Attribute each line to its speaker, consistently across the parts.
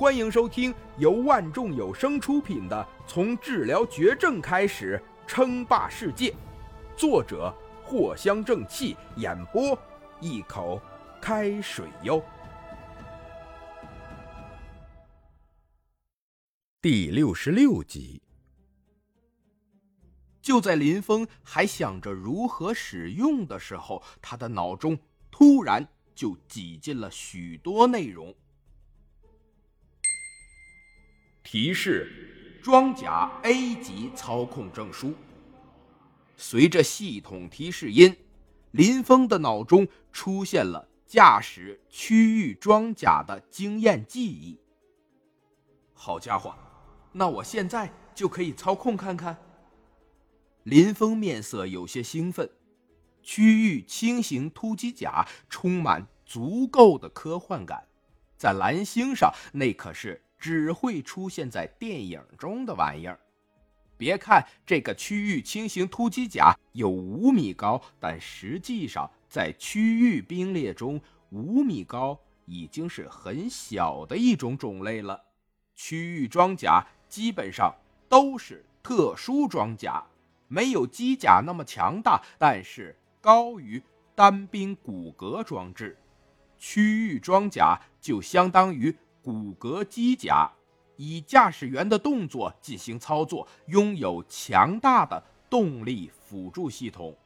Speaker 1: 欢迎收听由万众有声出品的《从治疗绝症开始称霸世界》，作者藿香正气，演播一口开水哟。第六十六集，就在林峰还想着如何使用的时候，他的脑中突然就挤进了许多内容。提示：装甲 A 级操控证书。随着系统提示音，林峰的脑中出现了驾驶区域装甲的经验记忆。好家伙，那我现在就可以操控看看。林峰面色有些兴奋。区域轻型突击甲充满足够的科幻感，在蓝星上那可是。只会出现在电影中的玩意儿。别看这个区域轻型突击甲有五米高，但实际上在区域兵列中，五米高已经是很小的一种种类了。区域装甲基本上都是特殊装甲，没有机甲那么强大，但是高于单兵骨骼装置。区域装甲就相当于。骨骼机甲以驾驶员的动作进行操作，拥有强大的动力辅助系统，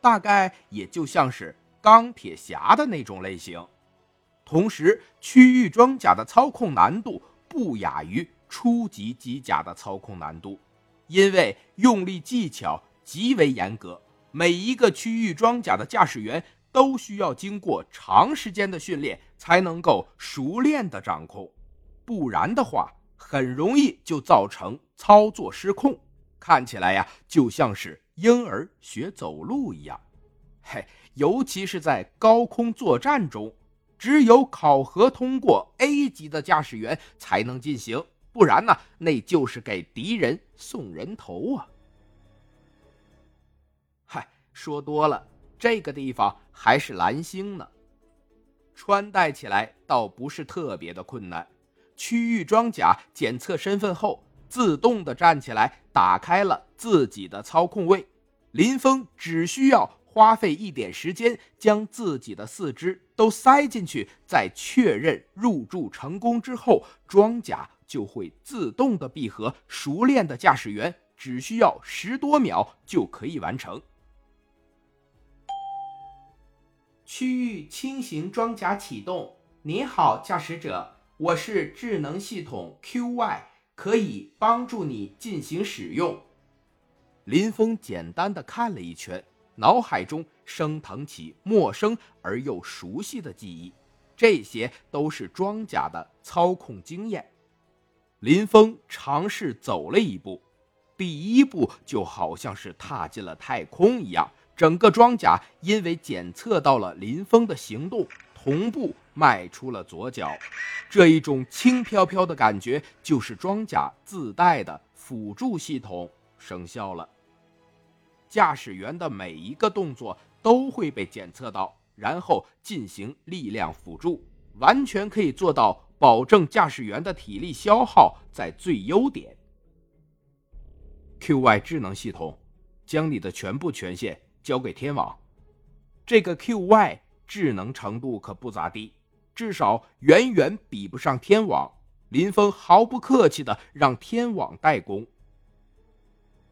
Speaker 1: 大概也就像是钢铁侠的那种类型。同时，区域装甲的操控难度不亚于初级机甲的操控难度，因为用力技巧极为严格，每一个区域装甲的驾驶员。都需要经过长时间的训练才能够熟练的掌控，不然的话很容易就造成操作失控，看起来呀就像是婴儿学走路一样。嘿，尤其是在高空作战中，只有考核通过 A 级的驾驶员才能进行，不然呢那就是给敌人送人头啊！嗨，说多了。这个地方还是蓝星呢，穿戴起来倒不是特别的困难。区域装甲检测身份后，自动的站起来，打开了自己的操控位。林峰只需要花费一点时间，将自己的四肢都塞进去，在确认入住成功之后，装甲就会自动的闭合。熟练的驾驶员只需要十多秒就可以完成。
Speaker 2: 区域轻型装甲启动。您好，驾驶者，我是智能系统 QY，可以帮助你进行使用。
Speaker 1: 林峰简单的看了一圈，脑海中升腾起陌生而又熟悉的记忆，这些都是装甲的操控经验。林峰尝试走了一步，第一步就好像是踏进了太空一样。整个装甲因为检测到了林峰的行动，同步迈出了左脚。这一种轻飘飘的感觉，就是装甲自带的辅助系统生效了。驾驶员的每一个动作都会被检测到，然后进行力量辅助，完全可以做到保证驾驶员的体力消耗在最优点。QY 智能系统，将你的全部权限。交给天网，这个 QY 智能程度可不咋地，至少远远比不上天网。林峰毫不客气的让天网代工，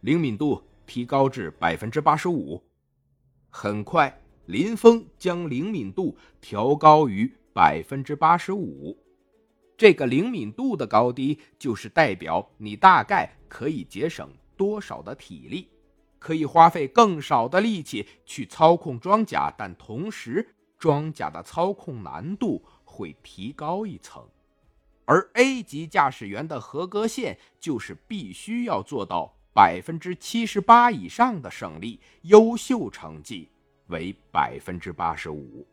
Speaker 1: 灵敏度提高至百分之八十五。很快，林峰将灵敏度调高于百分之八十五。这个灵敏度的高低，就是代表你大概可以节省多少的体力。可以花费更少的力气去操控装甲，但同时装甲的操控难度会提高一层。而 A 级驾驶员的合格线就是必须要做到百分之七十八以上的胜利，优秀成绩为百分之八十五。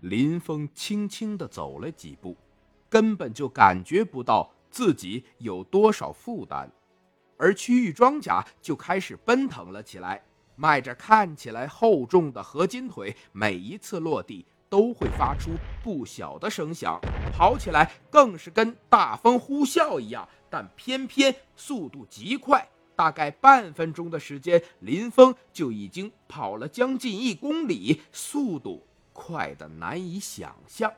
Speaker 1: 林峰轻轻的走了几步。根本就感觉不到自己有多少负担，而区域装甲就开始奔腾了起来。迈着看起来厚重的合金腿，每一次落地都会发出不小的声响，跑起来更是跟大风呼啸一样。但偏偏速度极快，大概半分钟的时间，林峰就已经跑了将近一公里，速度快得难以想象。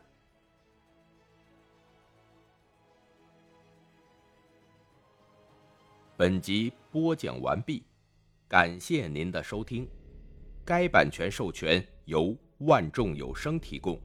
Speaker 1: 本集播讲完毕。感谢您的收听，该版权授权由万众有声提供。